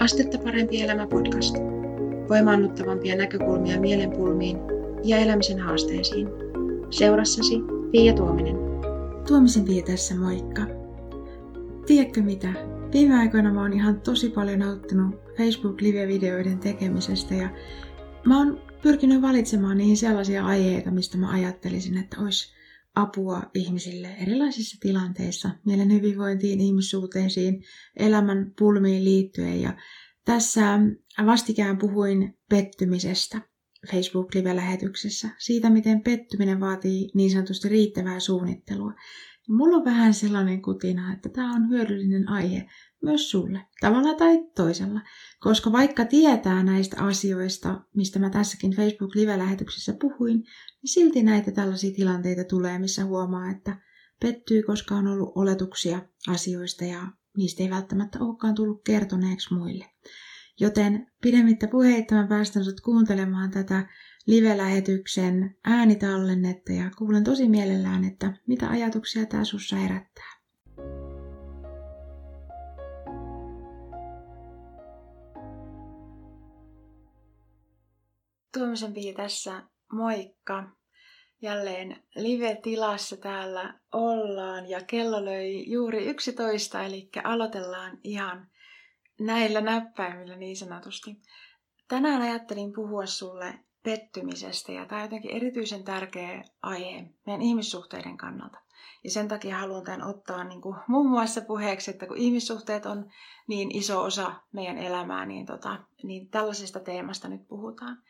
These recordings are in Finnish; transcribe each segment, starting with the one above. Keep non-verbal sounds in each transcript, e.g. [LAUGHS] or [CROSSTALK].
Astetta parempi elämä podcast. Voimaannuttavampia näkökulmia mielenpulmiin ja elämisen haasteisiin. Seurassasi Pia Tuominen. Tuomisen Pia tässä, moikka. Tiedätkö mitä? Viime aikoina mä oon ihan tosi paljon nauttinut Facebook-live-videoiden tekemisestä ja mä oon pyrkinyt valitsemaan niihin sellaisia aiheita, mistä mä ajattelisin, että olisi apua ihmisille erilaisissa tilanteissa, mielen hyvinvointiin, ihmissuhteisiin, elämän pulmiin liittyen. Ja tässä vastikään puhuin pettymisestä Facebook-live-lähetyksessä, siitä miten pettyminen vaatii niin sanotusti riittävää suunnittelua. Mulla on vähän sellainen kutina, että tämä on hyödyllinen aihe myös sulle, tavalla tai toisella. Koska vaikka tietää näistä asioista, mistä mä tässäkin Facebook-live-lähetyksessä puhuin, niin silti näitä tällaisia tilanteita tulee, missä huomaa, että pettyy, koska on ollut oletuksia asioista ja niistä ei välttämättä olekaan tullut kertoneeksi muille. Joten pidemmittä puheitta mä päästän sut kuuntelemaan tätä live-lähetyksen äänitallennetta ja kuulen tosi mielellään, että mitä ajatuksia tämä sussa herättää. Tuomisen Pii tässä, moikka! Jälleen live-tilassa täällä ollaan ja kello löi juuri 11, eli aloitellaan ihan näillä näppäimillä niin sanotusti. Tänään ajattelin puhua sulle pettymisestä ja tämä on jotenkin erityisen tärkeä aihe meidän ihmissuhteiden kannalta. Ja sen takia haluan tämän ottaa niin kuin muun muassa puheeksi, että kun ihmissuhteet on niin iso osa meidän elämää, niin, tota, niin tällaisesta teemasta nyt puhutaan.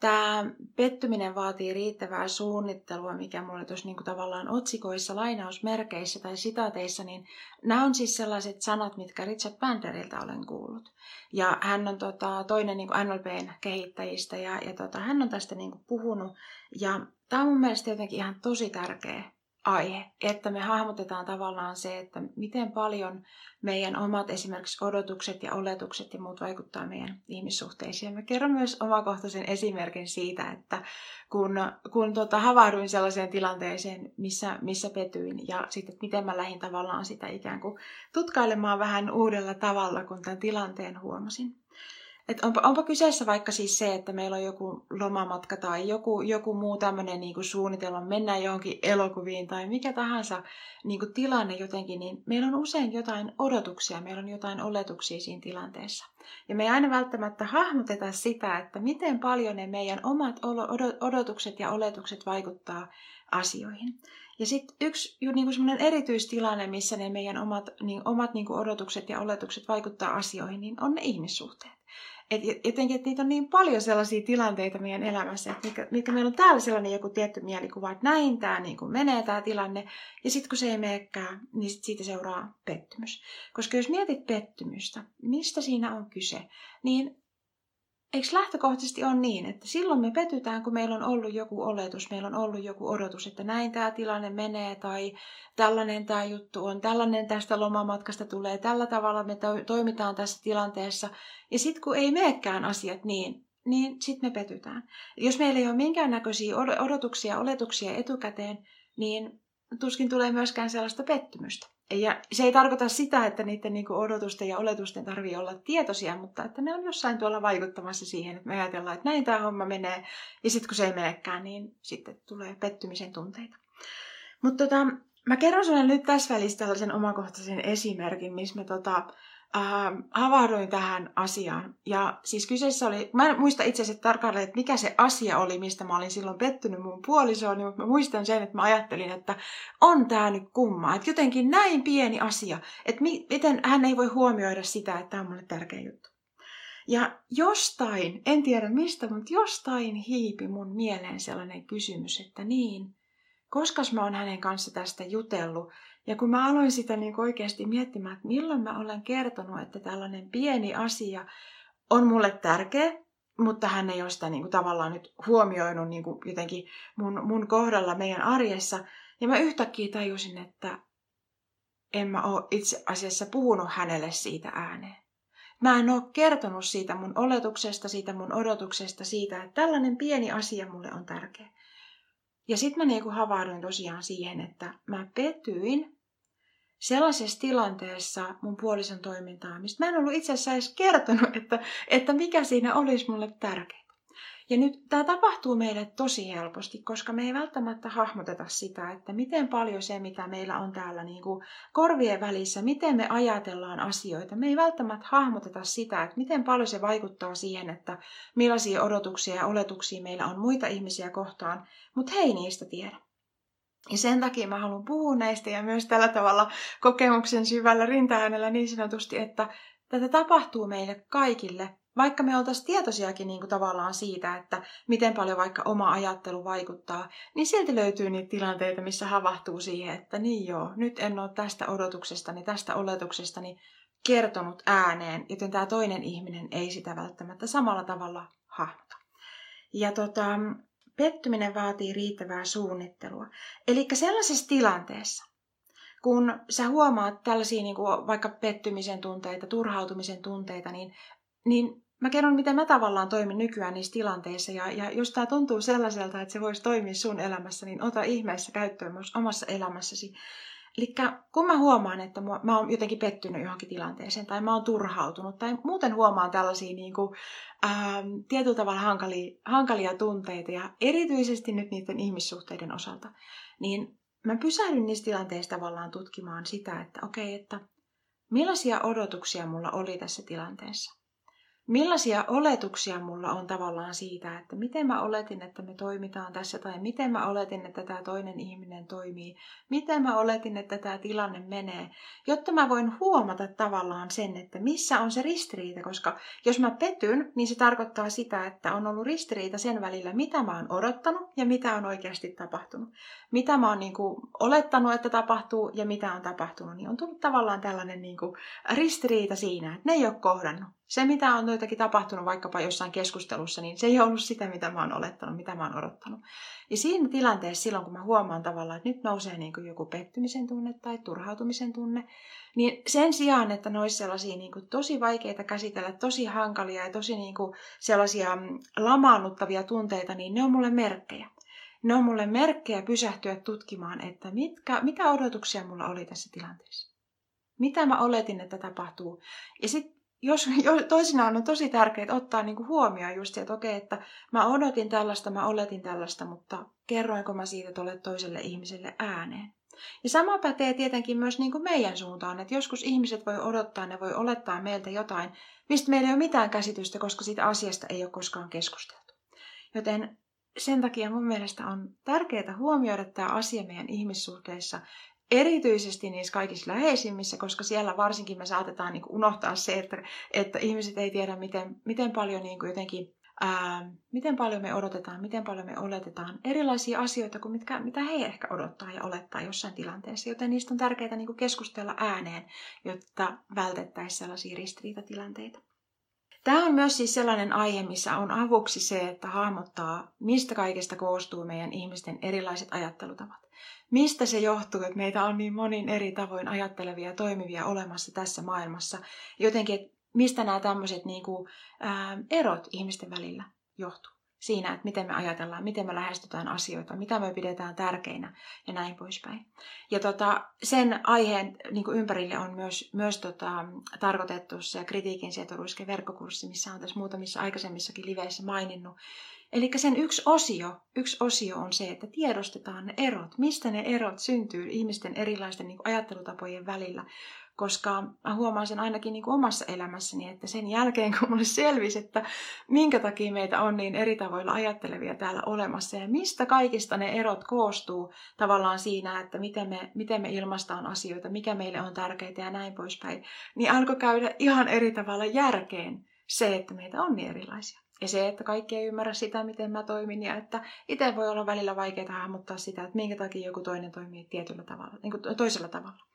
Tämä pettyminen vaatii riittävää suunnittelua, mikä mulle tuossa niin tavallaan otsikoissa, lainausmerkeissä tai sitaateissa, niin nämä on siis sellaiset sanat, mitkä Richard Banderilta olen kuullut. Ja hän on tota, toinen niin NLPn kehittäjistä ja, ja tota, hän on tästä niin puhunut. Ja tämä on mun mielestä jotenkin ihan tosi tärkeä aihe, että me hahmotetaan tavallaan se, että miten paljon meidän omat esimerkiksi odotukset ja oletukset ja muut vaikuttaa meidän ihmissuhteisiin. Mä kerron myös omakohtaisen esimerkin siitä, että kun, kun tota, havahduin sellaiseen tilanteeseen, missä, missä petyin ja sitten, että miten mä lähdin tavallaan sitä ikään kuin tutkailemaan vähän uudella tavalla, kun tämän tilanteen huomasin. Et onpa, onpa kyseessä vaikka siis se, että meillä on joku lomamatka tai joku, joku muu tämmöinen niin suunnitelma, mennään johonkin elokuviin tai mikä tahansa niin kuin tilanne jotenkin, niin meillä on usein jotain odotuksia, meillä on jotain oletuksia siinä tilanteessa. Ja me ei aina välttämättä hahmoteta sitä, että miten paljon ne meidän omat odotukset ja oletukset vaikuttaa asioihin. Ja sitten yksi niin semmoinen erityistilanne, missä ne meidän omat, niin, omat niin odotukset ja oletukset vaikuttaa asioihin, niin on ne ihmissuhteet. Et jotenkin, että niitä on niin paljon sellaisia tilanteita meidän elämässä, että mitkä, mitkä meillä on täällä sellainen joku tietty mielikuva, että näin tämä niin kuin menee tämä tilanne, ja sitten kun se ei menekään, niin sit siitä seuraa pettymys. Koska jos mietit pettymystä, mistä siinä on kyse, niin eikö lähtökohtaisesti on niin, että silloin me petytään, kun meillä on ollut joku oletus, meillä on ollut joku odotus, että näin tämä tilanne menee tai tällainen tämä juttu on, tällainen tästä lomamatkasta tulee, tällä tavalla me to- toimitaan tässä tilanteessa. Ja sitten kun ei meekään asiat niin, niin sitten me petytään. Jos meillä ei ole minkäännäköisiä odotuksia, oletuksia etukäteen, niin tuskin tulee myöskään sellaista pettymystä. Ja se ei tarkoita sitä, että niiden niin kuin odotusten ja oletusten tarvii olla tietoisia, mutta että ne on jossain tuolla vaikuttamassa siihen, että me ajatellaan, että näin tämä homma menee, ja sitten kun se ei menekään, niin sitten tulee pettymisen tunteita. Mutta tota, mä kerron sinulle nyt tässä välissä tällaisen omakohtaisen esimerkin, missä me tota, äh, havahduin tähän asiaan. Ja siis kyseessä oli, mä en muista itse asiassa tarkalleen, että mikä se asia oli, mistä mä olin silloin pettynyt mun puolisoon, mutta mä muistan sen, että mä ajattelin, että on tää nyt kumma. Että jotenkin näin pieni asia, että mi- miten hän ei voi huomioida sitä, että tämä on mulle tärkeä juttu. Ja jostain, en tiedä mistä, mutta jostain hiipi mun mieleen sellainen kysymys, että niin, koska mä oon hänen kanssa tästä jutellut, ja kun mä aloin sitä niin oikeasti miettimään, että milloin mä olen kertonut, että tällainen pieni asia on mulle tärkeä, mutta hän ei ole sitä niin kuin tavallaan nyt huomioinut niin kuin jotenkin mun, mun kohdalla meidän arjessa. Ja mä yhtäkkiä tajusin, että en mä ole itse asiassa puhunut hänelle siitä ääneen. Mä en ole kertonut siitä mun oletuksesta, siitä mun odotuksesta, siitä, että tällainen pieni asia mulle on tärkeä. Ja sitten mä niinku havahduin tosiaan siihen, että mä petyin sellaisessa tilanteessa mun puolison toimintaa, mistä mä en ollut itse asiassa edes kertonut, että, että mikä siinä olisi mulle tärkeää. Ja nyt tämä tapahtuu meille tosi helposti, koska me ei välttämättä hahmoteta sitä, että miten paljon se, mitä meillä on täällä niin kuin korvien välissä, miten me ajatellaan asioita. Me ei välttämättä hahmoteta sitä, että miten paljon se vaikuttaa siihen, että millaisia odotuksia ja oletuksia meillä on muita ihmisiä kohtaan, mutta he ei niistä tiedä. Ja sen takia mä haluan puhua näistä ja myös tällä tavalla kokemuksen syvällä rintaäänellä niin sanotusti, että tätä tapahtuu meille kaikille vaikka me oltaisiin tietoisiakin niin kuin tavallaan siitä, että miten paljon vaikka oma ajattelu vaikuttaa, niin silti löytyy niitä tilanteita, missä havahtuu siihen, että niin joo, nyt en ole tästä odotuksestani, tästä oletuksestani kertonut ääneen, joten tämä toinen ihminen ei sitä välttämättä samalla tavalla hahmota. Ja tota, pettyminen vaatii riittävää suunnittelua. Eli sellaisessa tilanteessa, kun sä huomaat tällaisia niin kuin vaikka pettymisen tunteita, turhautumisen tunteita, niin, niin mä kerron, miten mä tavallaan toimin nykyään niissä tilanteissa. Ja, ja jos tämä tuntuu sellaiselta, että se voisi toimia sun elämässä, niin ota ihmeessä käyttöön myös omassa elämässäsi. Eli kun mä huomaan, että mä oon jotenkin pettynyt johonkin tilanteeseen, tai mä oon turhautunut, tai muuten huomaan tällaisia niin kuin, ää, tietyllä tavalla hankalia, hankalia tunteita, ja erityisesti nyt niiden ihmissuhteiden osalta, niin mä pysähdyn niissä tilanteissa tavallaan tutkimaan sitä, että okei, okay, että millaisia odotuksia mulla oli tässä tilanteessa millaisia oletuksia mulla on tavallaan siitä, että miten mä oletin, että me toimitaan tässä, tai miten mä oletin, että tämä toinen ihminen toimii, miten mä oletin, että tämä tilanne menee, jotta mä voin huomata tavallaan sen, että missä on se ristiriita, koska jos mä petyn, niin se tarkoittaa sitä, että on ollut ristiriita sen välillä, mitä mä oon odottanut ja mitä on oikeasti tapahtunut. Mitä mä oon niin kuin olettanut, että tapahtuu ja mitä on tapahtunut, niin on tullut tavallaan tällainen niin kuin ristiriita siinä, että ne ei ole kohdannut se, mitä on joitakin tapahtunut vaikkapa jossain keskustelussa, niin se ei ollut sitä, mitä mä oon olettanut, mitä mä oon odottanut. Ja siinä tilanteessa silloin, kun mä huomaan tavallaan, että nyt nousee niin kuin joku pettymisen tunne tai turhautumisen tunne, niin sen sijaan, että ne olisi sellaisia niin kuin tosi vaikeita käsitellä, tosi hankalia ja tosi niin kuin sellaisia mm, lamaannuttavia tunteita, niin ne on mulle merkkejä. Ne on mulle merkkejä pysähtyä tutkimaan, että mitkä, mitä odotuksia mulla oli tässä tilanteessa. Mitä mä oletin, että tapahtuu. Ja sitten jos, [LAUGHS] jos toisinaan on tosi tärkeää ottaa niin kuin huomioon just että okei, että mä odotin tällaista, mä oletin tällaista, mutta kerroinko mä siitä tuolle toiselle ihmiselle ääneen. Ja sama pätee tietenkin myös niin kuin meidän suuntaan, että joskus ihmiset voi odottaa, ne voi olettaa meiltä jotain, mistä meillä ei ole mitään käsitystä, koska siitä asiasta ei ole koskaan keskusteltu. Joten sen takia mun mielestä on tärkeää huomioida tämä asia meidän ihmissuhteissa erityisesti niissä kaikissa läheisimmissä, koska siellä varsinkin me saatetaan niin kuin unohtaa se, että, että ihmiset ei tiedä, miten, miten paljon niin kuin jotenkin ää, miten paljon me odotetaan, miten paljon me oletetaan erilaisia asioita kuin mitkä, mitä he ehkä odottaa ja olettaa jossain tilanteessa. Joten niistä on tärkeää niin keskustella ääneen, jotta vältettäisiin sellaisia ristiriitatilanteita. Tämä on myös siis sellainen aihe, missä on avuksi se, että hahmottaa, mistä kaikesta koostuu meidän ihmisten erilaiset ajattelutavat. Mistä se johtuu, että meitä on niin monin eri tavoin ajattelevia ja toimivia olemassa tässä maailmassa. Jotenkin, että mistä nämä tämmöiset niin kuin, ää, erot ihmisten välillä johtuu. Siinä, että miten me ajatellaan, miten me lähestytään asioita, mitä me pidetään tärkeinä ja näin poispäin. Ja tota, sen aiheen niin kuin ympärille on myös, myös tota, tarkoitettu se kritiikin sietoruiske verkkokurssi, missä on tässä muutamissa aikaisemmissakin liveissä maininnut, Eli sen yksi osio, yksi osio on se, että tiedostetaan ne erot, mistä ne erot syntyy ihmisten erilaisten niin ajattelutapojen välillä. Koska mä huomaan sen ainakin niin omassa elämässäni, että sen jälkeen kun mulle selvisi, että minkä takia meitä on niin eri tavoilla ajattelevia täällä olemassa ja mistä kaikista ne erot koostuu tavallaan siinä, että miten me, miten me ilmaistaan asioita, mikä meille on tärkeää ja näin poispäin, niin alkoi käydä ihan eri tavalla järkeen se, että meitä on niin erilaisia. Ja se, että kaikki ei ymmärrä sitä, miten mä toimin, ja että itse voi olla välillä vaikeaa hahmottaa sitä, että minkä takia joku toinen toimii tietyllä tavalla, niin kuin toisella tavalla.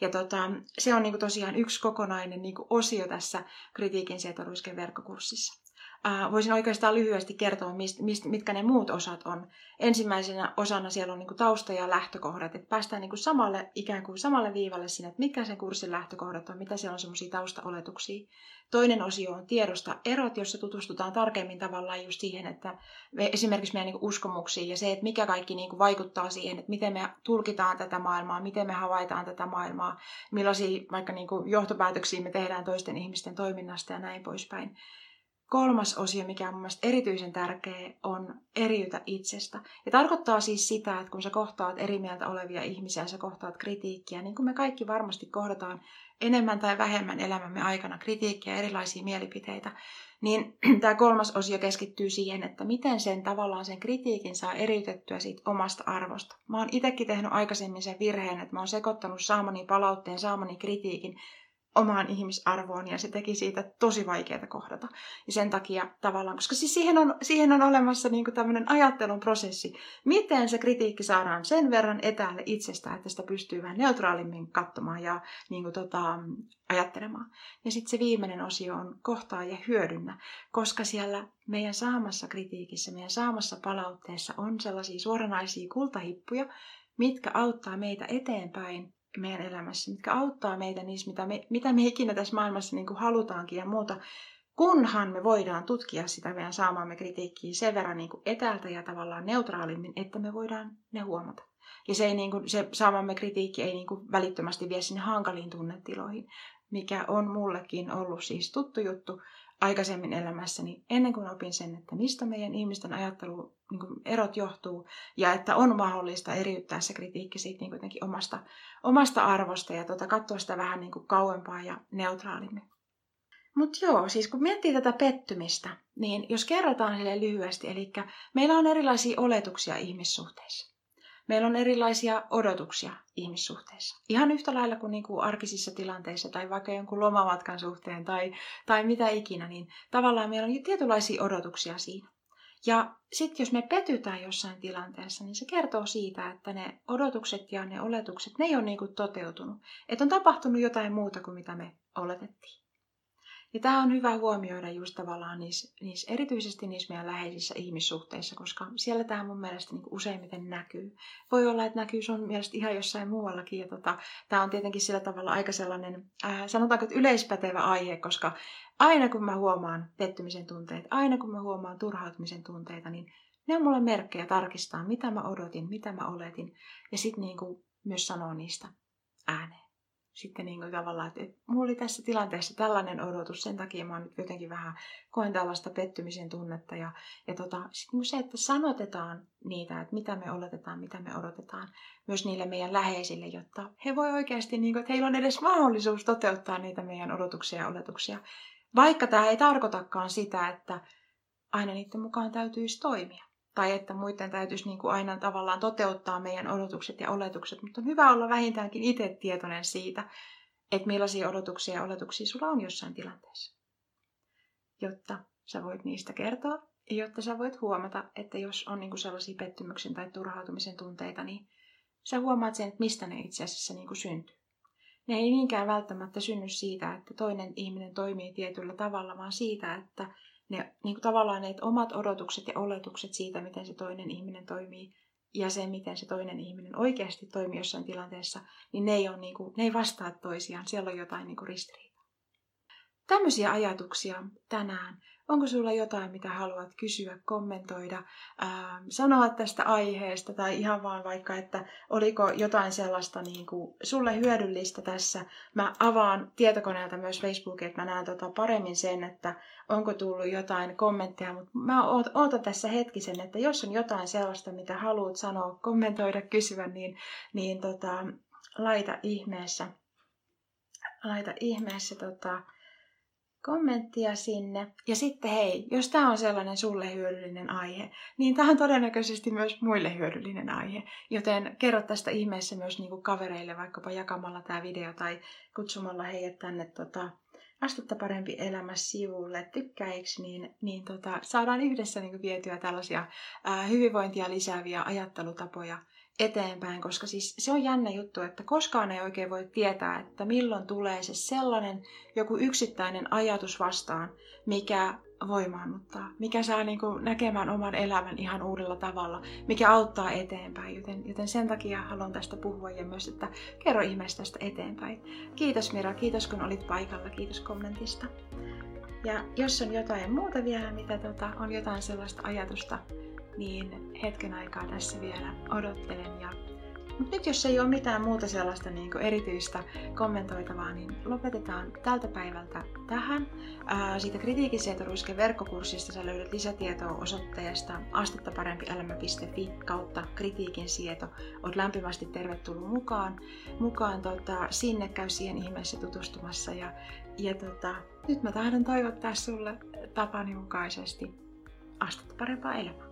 Ja tota, se on niin kuin tosiaan yksi kokonainen niin kuin osio tässä kritiikin sietoruisken verkkokurssissa. Äh, voisin oikeastaan lyhyesti kertoa, mist, mist, mitkä ne muut osat on. Ensimmäisenä osana siellä on niin kuin tausta ja lähtökohdat, että päästään niin kuin samalle, ikään kuin samalle viivalle siinä, että mikä sen kurssin lähtökohdat on, mitä siellä on semmoisia taustaoletuksia. Toinen osio on tiedosta erot, jossa tutustutaan tarkemmin tavallaan just siihen, että me, esimerkiksi meidän niin uskomuksiin ja se, että mikä kaikki niin kuin vaikuttaa siihen, että miten me tulkitaan tätä maailmaa, miten me havaitaan tätä maailmaa, millaisia vaikka niin kuin johtopäätöksiä me tehdään toisten ihmisten toiminnasta ja näin poispäin. Kolmas osio, mikä on mun mielestä erityisen tärkeä, on eriytä itsestä. Ja tarkoittaa siis sitä, että kun sä kohtaat eri mieltä olevia ihmisiä, sä kohtaat kritiikkiä, niin kuin me kaikki varmasti kohdataan enemmän tai vähemmän elämämme aikana kritiikkiä erilaisia mielipiteitä, niin [CLEARS THROAT] tämä kolmas osio keskittyy siihen, että miten sen tavallaan sen kritiikin saa eriytettyä siitä omasta arvosta. Mä oon itsekin tehnyt aikaisemmin sen virheen, että mä oon sekoittanut saamani palautteen, saamani kritiikin omaan ihmisarvoon ja se teki siitä tosi vaikeaa kohdata. Ja sen takia tavallaan, koska siis siihen on, siihen on olemassa niin tämmöinen ajattelun prosessi, miten se kritiikki saadaan sen verran etäälle itsestä, että sitä pystyy vähän neutraalimmin katsomaan ja niin kuin tota, ajattelemaan. Ja sitten se viimeinen osio on kohtaa ja hyödynnä, koska siellä meidän saamassa kritiikissä, meidän saamassa palautteessa on sellaisia suoranaisia kultahippuja, mitkä auttaa meitä eteenpäin meidän elämässä, mitkä auttaa meitä niissä, mitä me, mitä me ikinä tässä maailmassa niin kuin halutaankin ja muuta, kunhan me voidaan tutkia sitä meidän saamaamme kritiikkiä sen verran niin kuin etäältä ja tavallaan neutraalimmin, että me voidaan ne huomata. Ja se, ei niin kuin, se saamamme kritiikki ei niin kuin välittömästi vie sinne hankaliin tunnetiloihin, mikä on mullekin ollut siis tuttu juttu, aikaisemmin elämässäni, ennen kuin opin sen, että mistä meidän ihmisten ajattelu niin kuin erot johtuu, ja että on mahdollista eriyttää se kritiikki siitä niin kuin omasta, omasta arvosta ja tota, katsoa sitä vähän niin kuin kauempaa ja neutraalimmin. Mutta joo, siis kun miettii tätä pettymistä, niin jos kerrotaan sille lyhyesti, eli meillä on erilaisia oletuksia ihmissuhteissa. Meillä on erilaisia odotuksia ihmissuhteissa. Ihan yhtä lailla kuin, niin kuin arkisissa tilanteissa tai vaikka jonkun lomamatkan suhteen tai, tai mitä ikinä, niin tavallaan meillä on tietynlaisia odotuksia siinä. Ja sitten jos me petytään jossain tilanteessa, niin se kertoo siitä, että ne odotukset ja ne oletukset, ne ei ole niin kuin toteutunut. Että on tapahtunut jotain muuta kuin mitä me oletettiin. Ja tämä on hyvä huomioida just tavallaan niissä, niissä, erityisesti niissä meidän läheisissä ihmissuhteissa, koska siellä tämä mun mielestä niin useimmiten näkyy. Voi olla, että näkyy sun mielestä ihan jossain muuallakin. Ja tota, tämä on tietenkin sillä tavalla aika sellainen, äh, sanotaanko, että yleispätevä aihe, koska aina kun mä huomaan pettymisen tunteet, aina kun mä huomaan turhautumisen tunteita, niin ne on mulle merkkejä tarkistaa, mitä mä odotin, mitä mä oletin, ja sitten niin myös sanoa niistä ääneen sitten niin kuin tavallaan, että, että mulla oli tässä tilanteessa tällainen odotus, sen takia mä nyt jotenkin vähän koen tällaista pettymisen tunnetta. Ja, ja tota, sitten niin se, että sanotetaan niitä, että mitä me oletetaan, mitä me odotetaan myös niille meidän läheisille, jotta he voi oikeasti, niin kuin, että heillä on edes mahdollisuus toteuttaa niitä meidän odotuksia ja oletuksia. Vaikka tämä ei tarkoitakaan sitä, että aina niiden mukaan täytyisi toimia tai että muiden täytyisi niin kuin aina tavallaan toteuttaa meidän odotukset ja oletukset, mutta on hyvä olla vähintäänkin itse tietoinen siitä, että millaisia odotuksia ja oletuksia sulla on jossain tilanteessa. Jotta sä voit niistä kertoa ja jotta sä voit huomata, että jos on niin kuin sellaisia pettymyksen tai turhautumisen tunteita, niin sä huomaat sen, että mistä ne itse asiassa niin kuin syntyy. Ne ei niinkään välttämättä synny siitä, että toinen ihminen toimii tietyllä tavalla, vaan siitä, että ne niin kuin tavallaan ne omat odotukset ja oletukset siitä, miten se toinen ihminen toimii ja se, miten se toinen ihminen oikeasti toimii jossain tilanteessa, niin ne ei, ole, niin kuin, ne ei vastaa toisiaan. Siellä on jotain niin kuin ristiriitaa. Tämmöisiä ajatuksia tänään Onko sulla jotain, mitä haluat kysyä, kommentoida, ää, sanoa tästä aiheesta tai ihan vaan vaikka, että oliko jotain sellaista niin kuin sulle hyödyllistä tässä. Mä avaan tietokoneelta myös Facebookia, että mä näen tota paremmin sen, että onko tullut jotain kommentteja, mutta mä ootan tässä hetkisen, että jos on jotain sellaista, mitä haluat sanoa, kommentoida, kysyä, niin, niin tota, laita ihmeessä, laita ihmeessä tota, kommenttia sinne. Ja sitten hei, jos tämä on sellainen sulle hyödyllinen aihe, niin tämä on todennäköisesti myös muille hyödyllinen aihe. Joten kerro tästä ihmeessä myös niinku kavereille, vaikkapa jakamalla tämä video tai kutsumalla heidät tänne tota, Astutta parempi elämä sivulle tykkäiksi, niin, niin tota, saadaan yhdessä niin vietyä tällaisia ää, hyvinvointia lisääviä ajattelutapoja eteenpäin, koska siis se on jännä juttu, että koskaan ei oikein voi tietää, että milloin tulee se sellainen joku yksittäinen ajatus vastaan, mikä voimaannuttaa, mikä saa niin kuin näkemään oman elämän ihan uudella tavalla, mikä auttaa eteenpäin. Joten, joten sen takia haluan tästä puhua ja myös, että kerro ihmeessä tästä eteenpäin. Kiitos Mira, kiitos kun olit paikalla, kiitos kommentista. Ja jos on jotain muuta vielä, mitä tota, on jotain sellaista ajatusta, niin hetken aikaa tässä vielä odottelen ja mutta nyt jos ei ole mitään muuta sellaista niin erityistä kommentoitavaa, niin lopetetaan tältä päivältä tähän. Ää, siitä kritiikin verkkokurssista sä löydät lisätietoa osoitteesta astettaparempielämä.fi kautta kritiikin sieto. Oot lämpimästi tervetullut mukaan. mukaan tota, sinne käy siihen ihmeessä tutustumassa. Ja, ja tota, nyt mä tahdon toivottaa sulle tapani mukaisesti astetta parempaa elämää.